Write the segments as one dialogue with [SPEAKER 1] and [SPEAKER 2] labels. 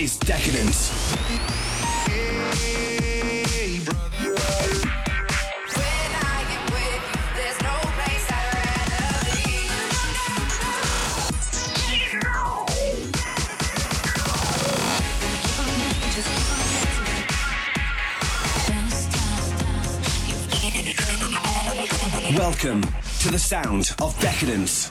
[SPEAKER 1] is Decadence. Welcome to the sound of decadence.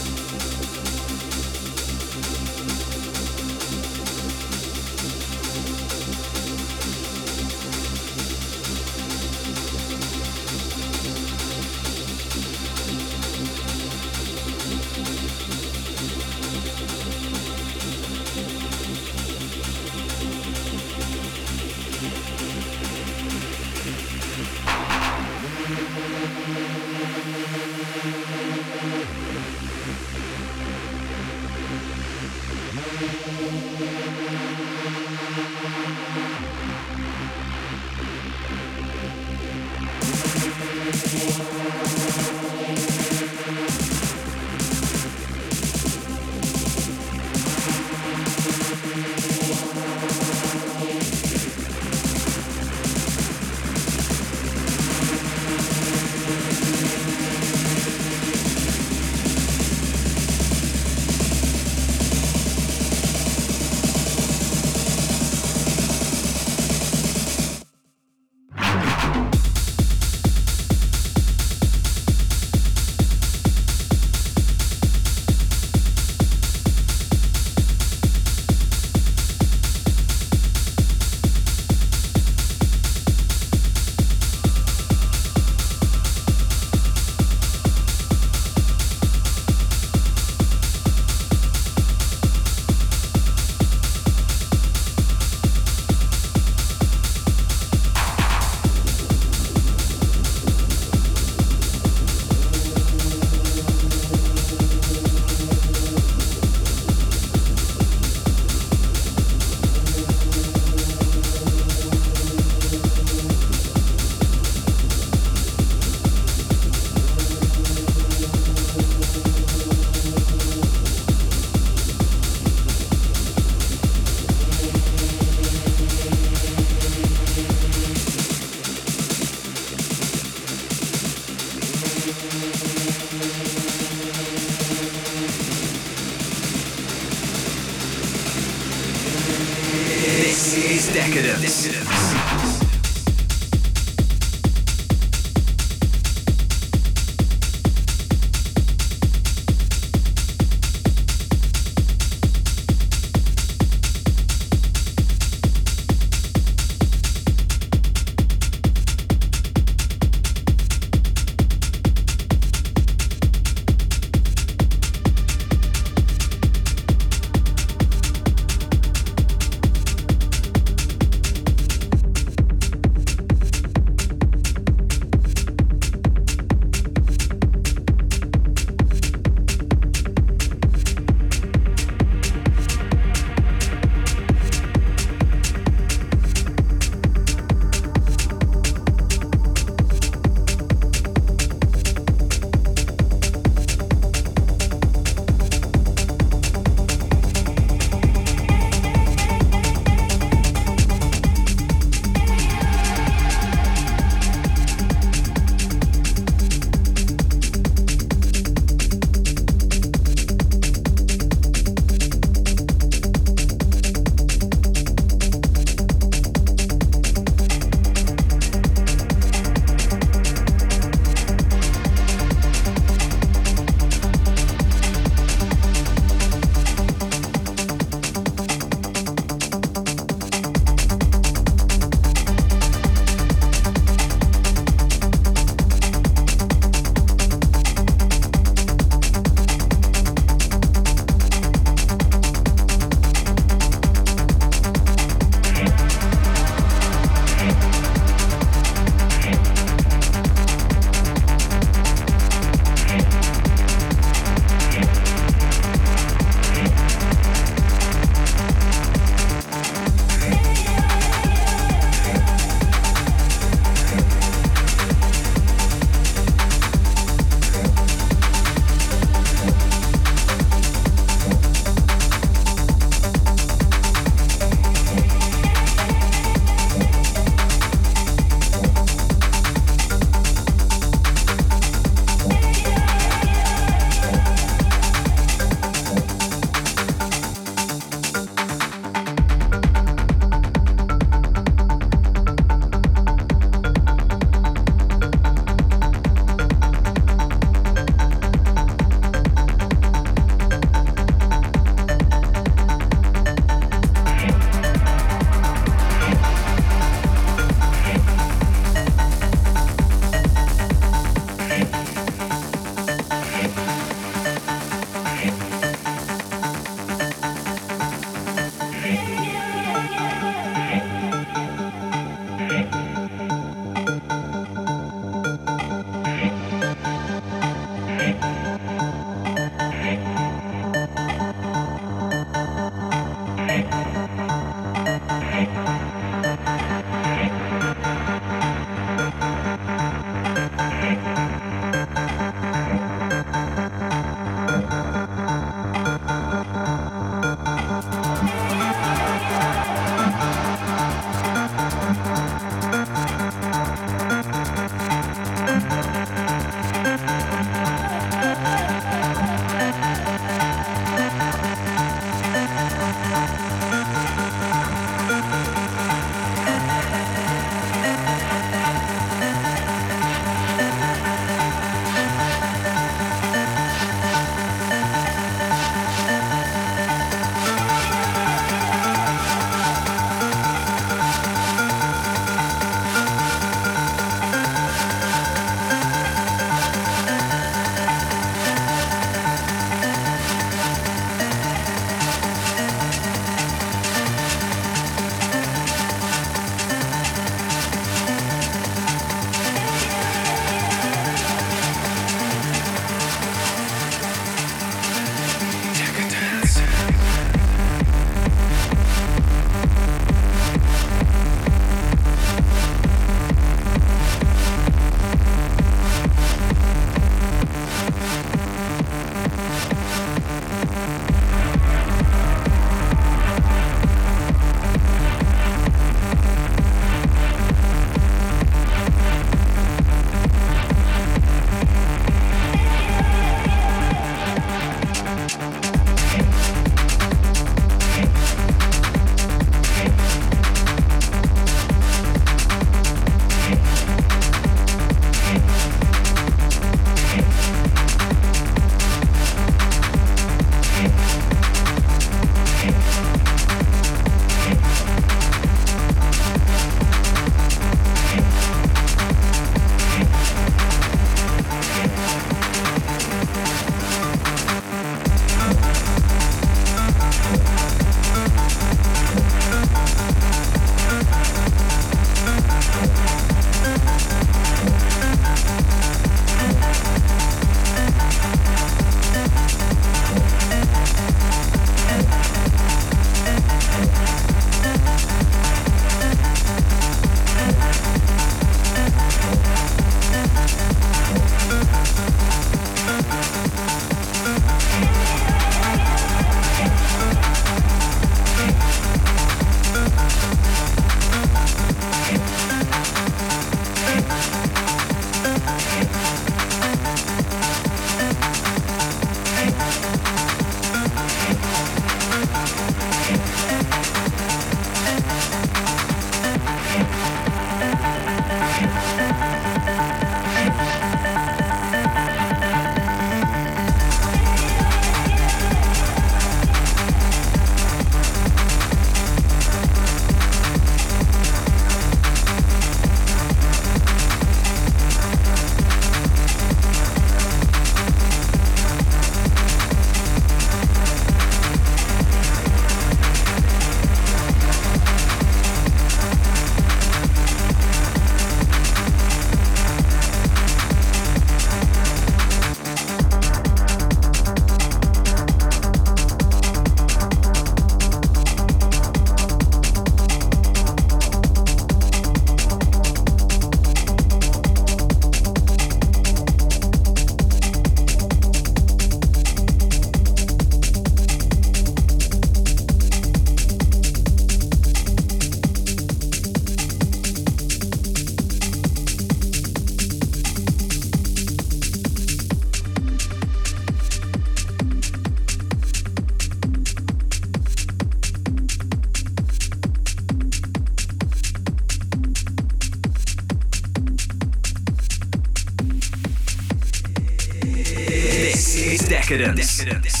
[SPEAKER 1] Decadence. Decadence.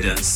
[SPEAKER 1] Decadence.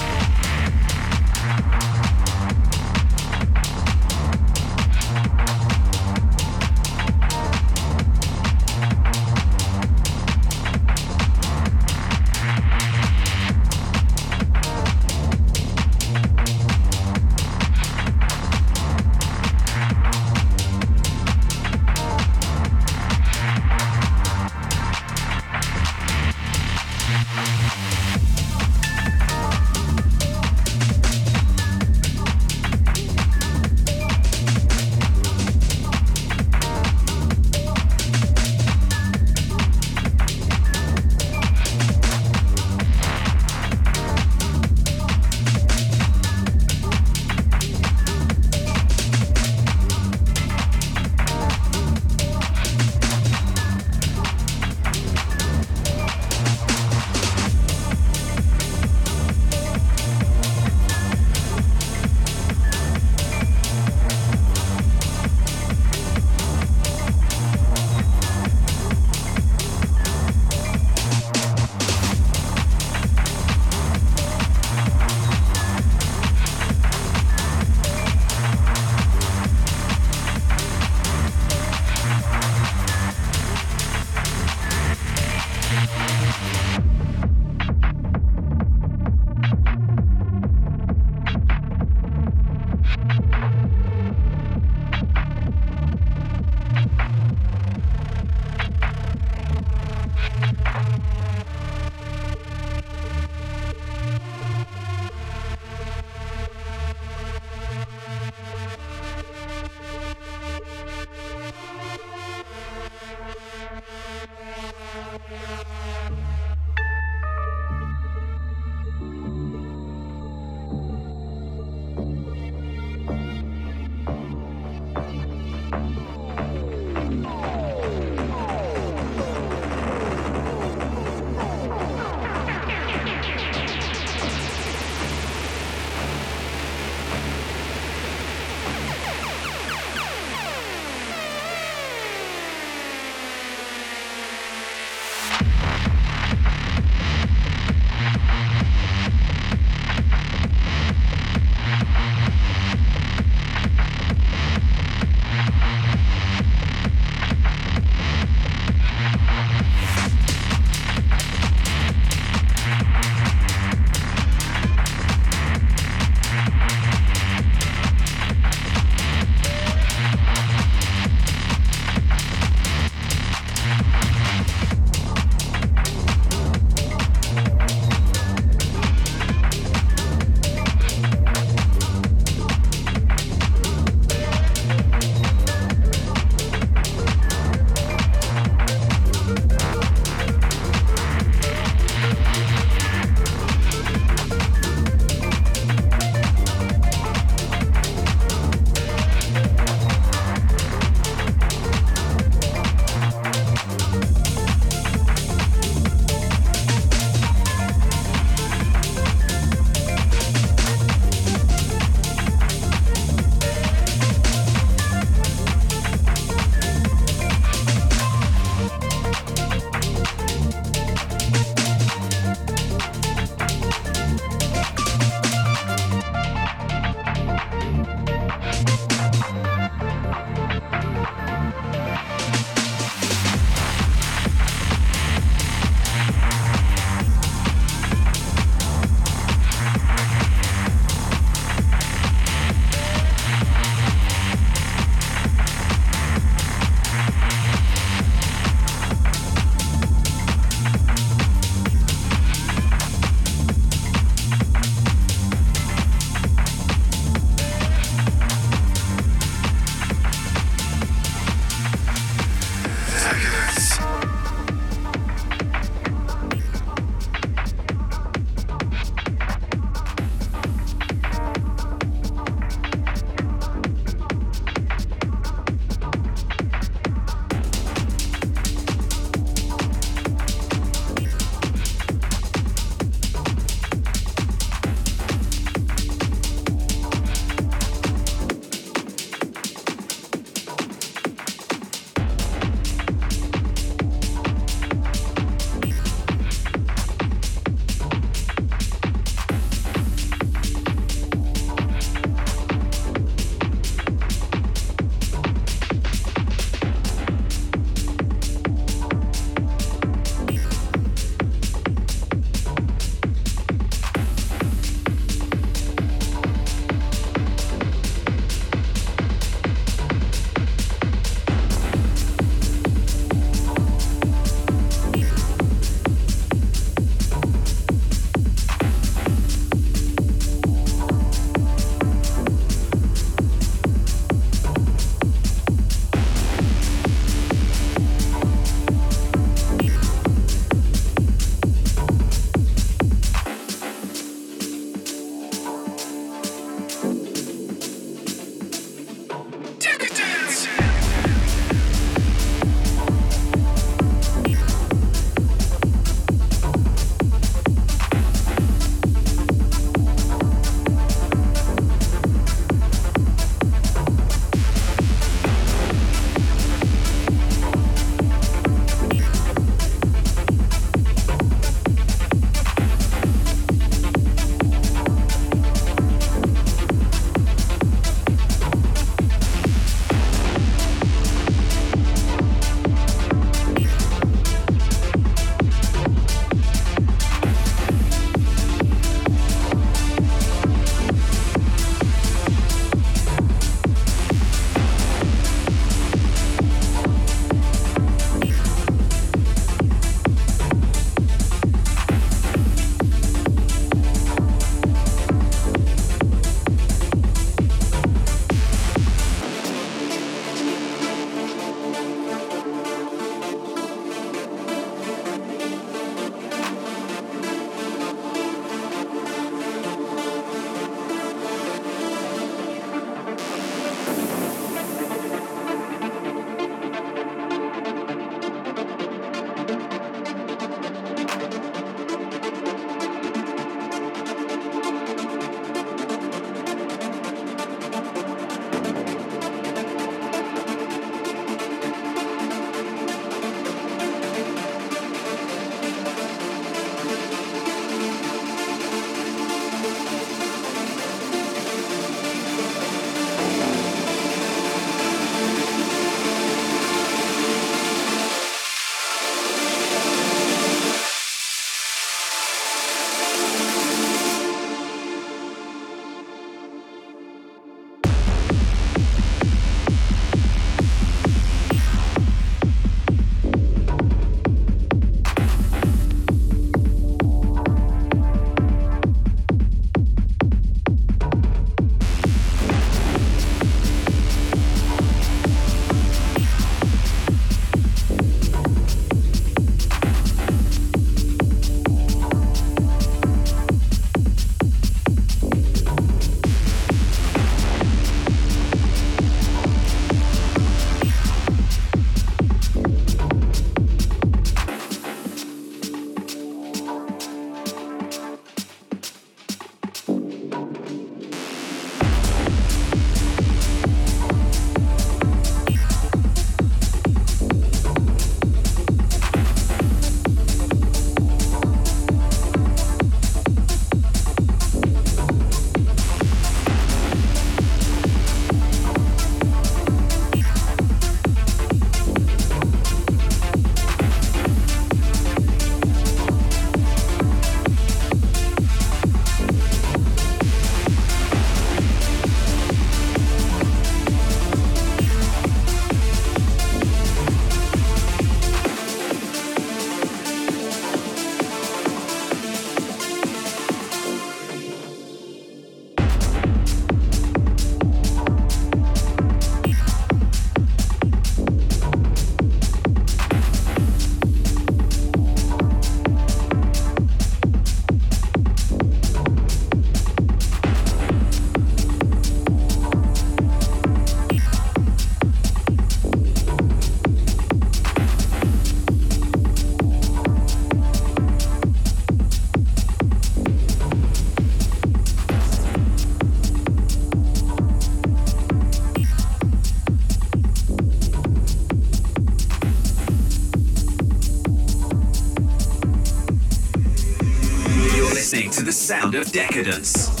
[SPEAKER 1] Listening to the sound of decadence.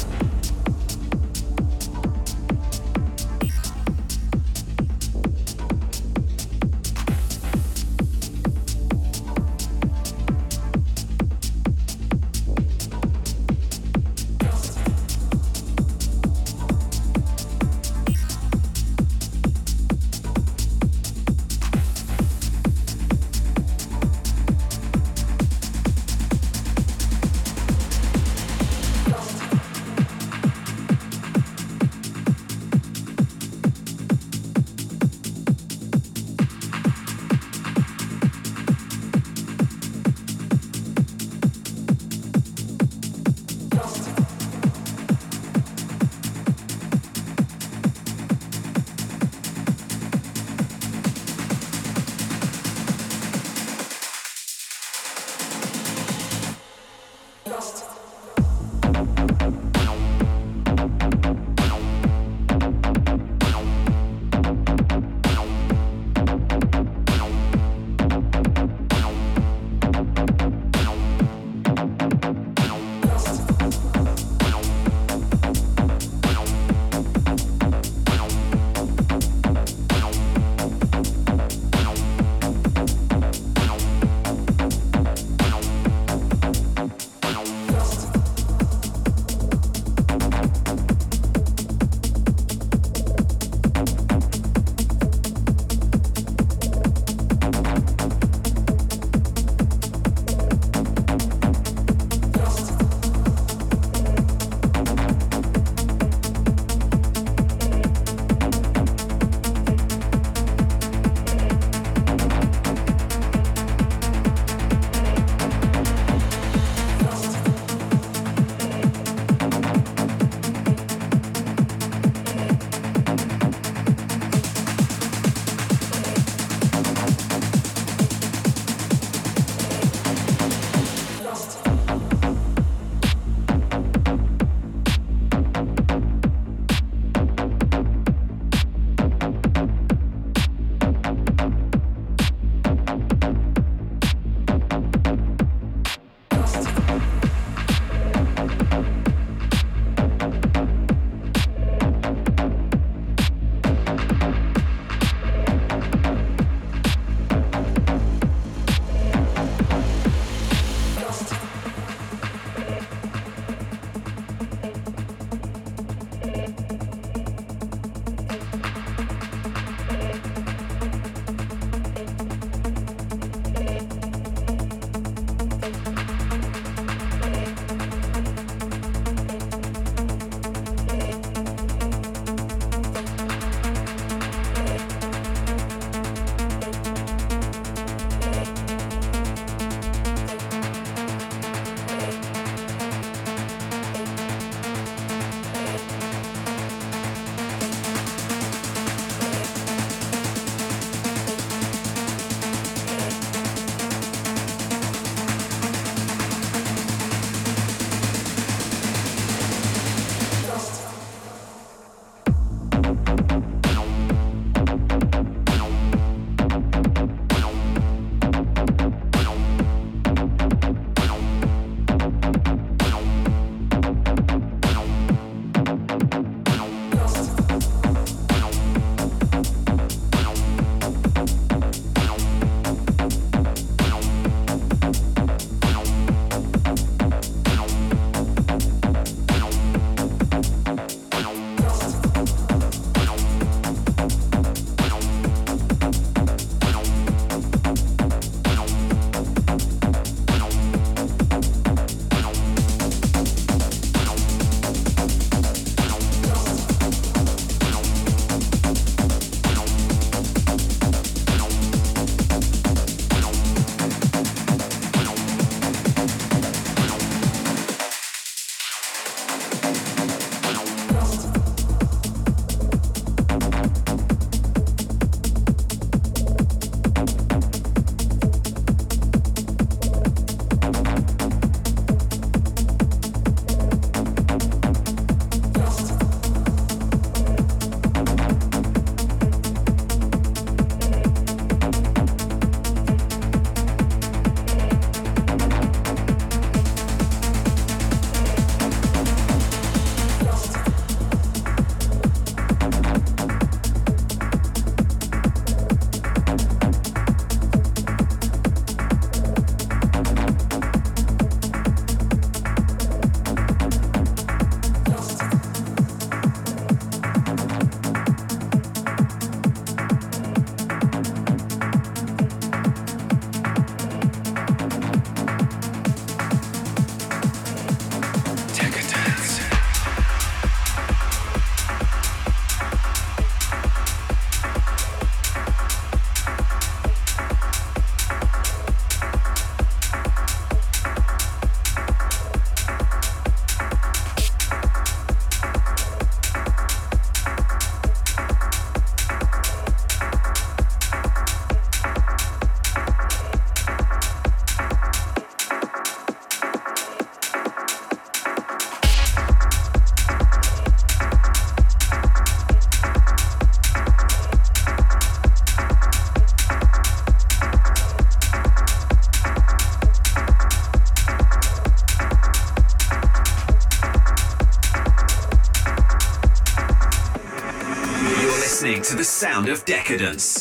[SPEAKER 1] Sound of decadence.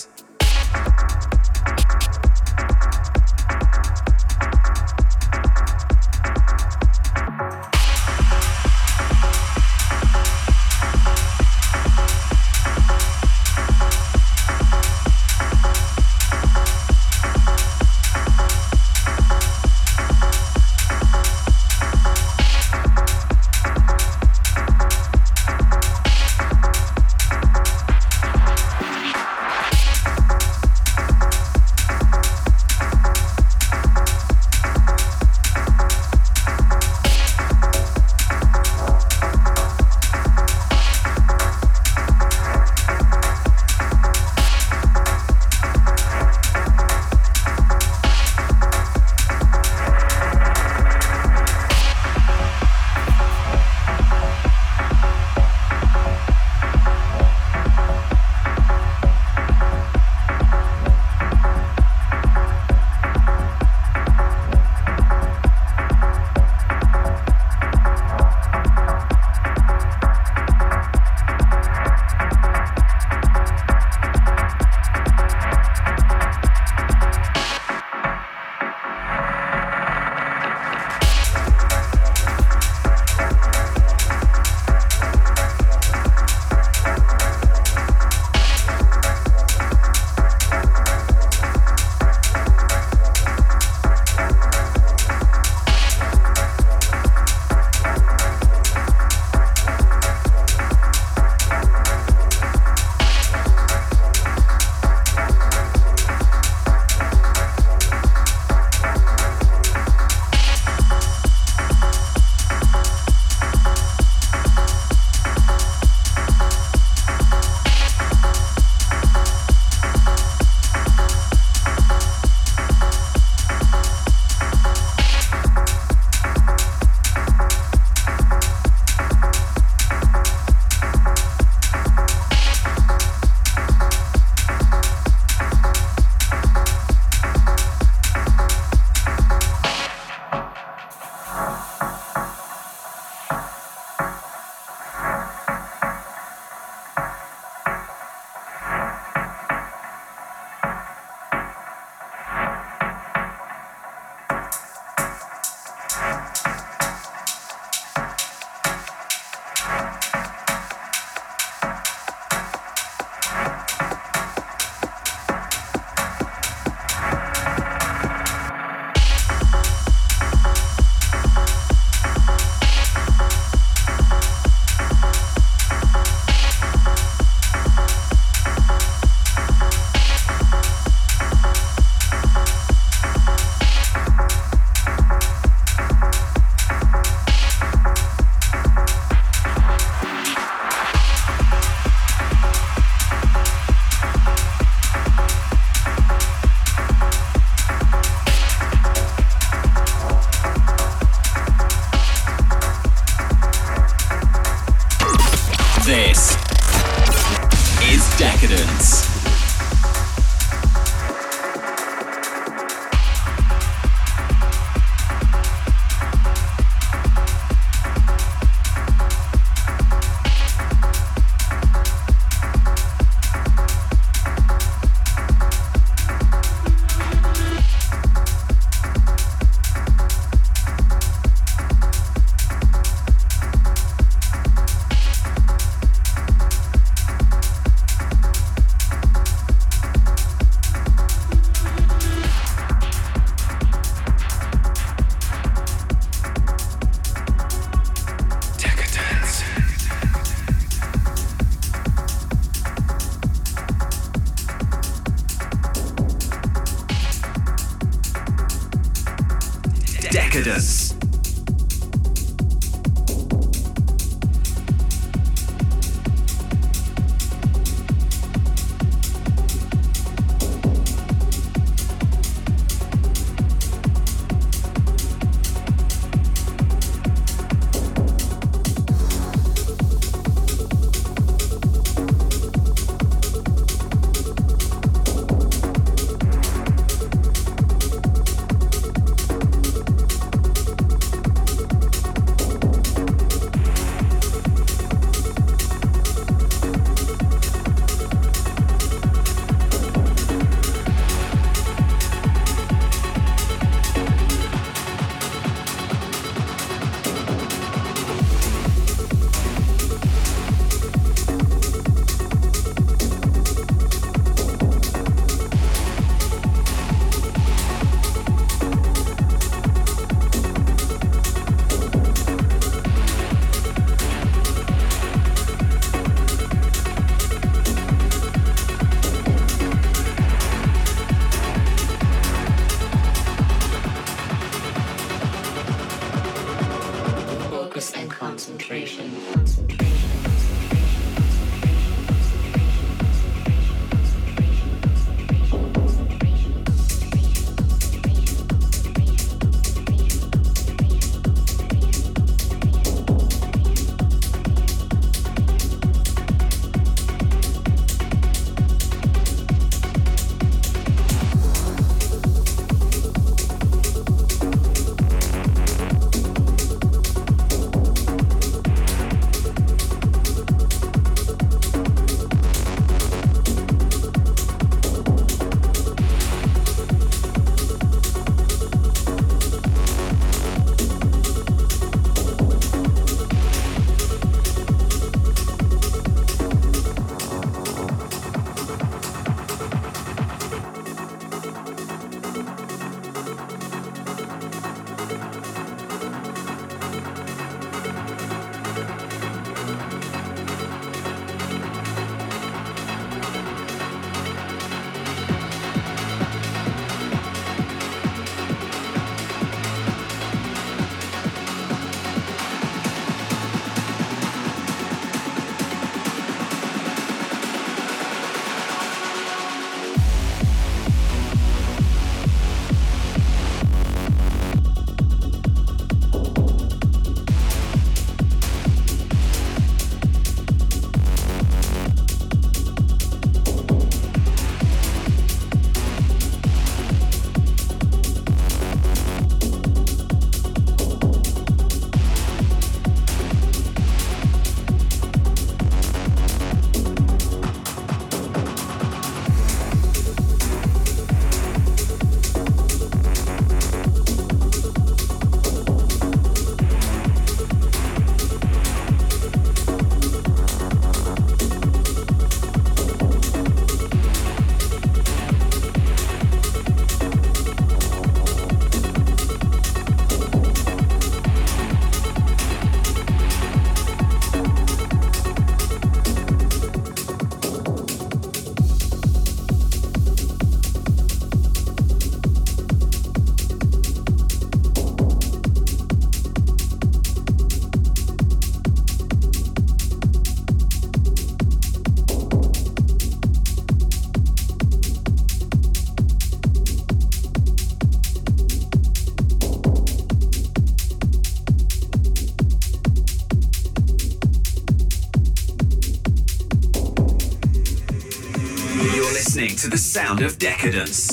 [SPEAKER 1] To the sound of decadence.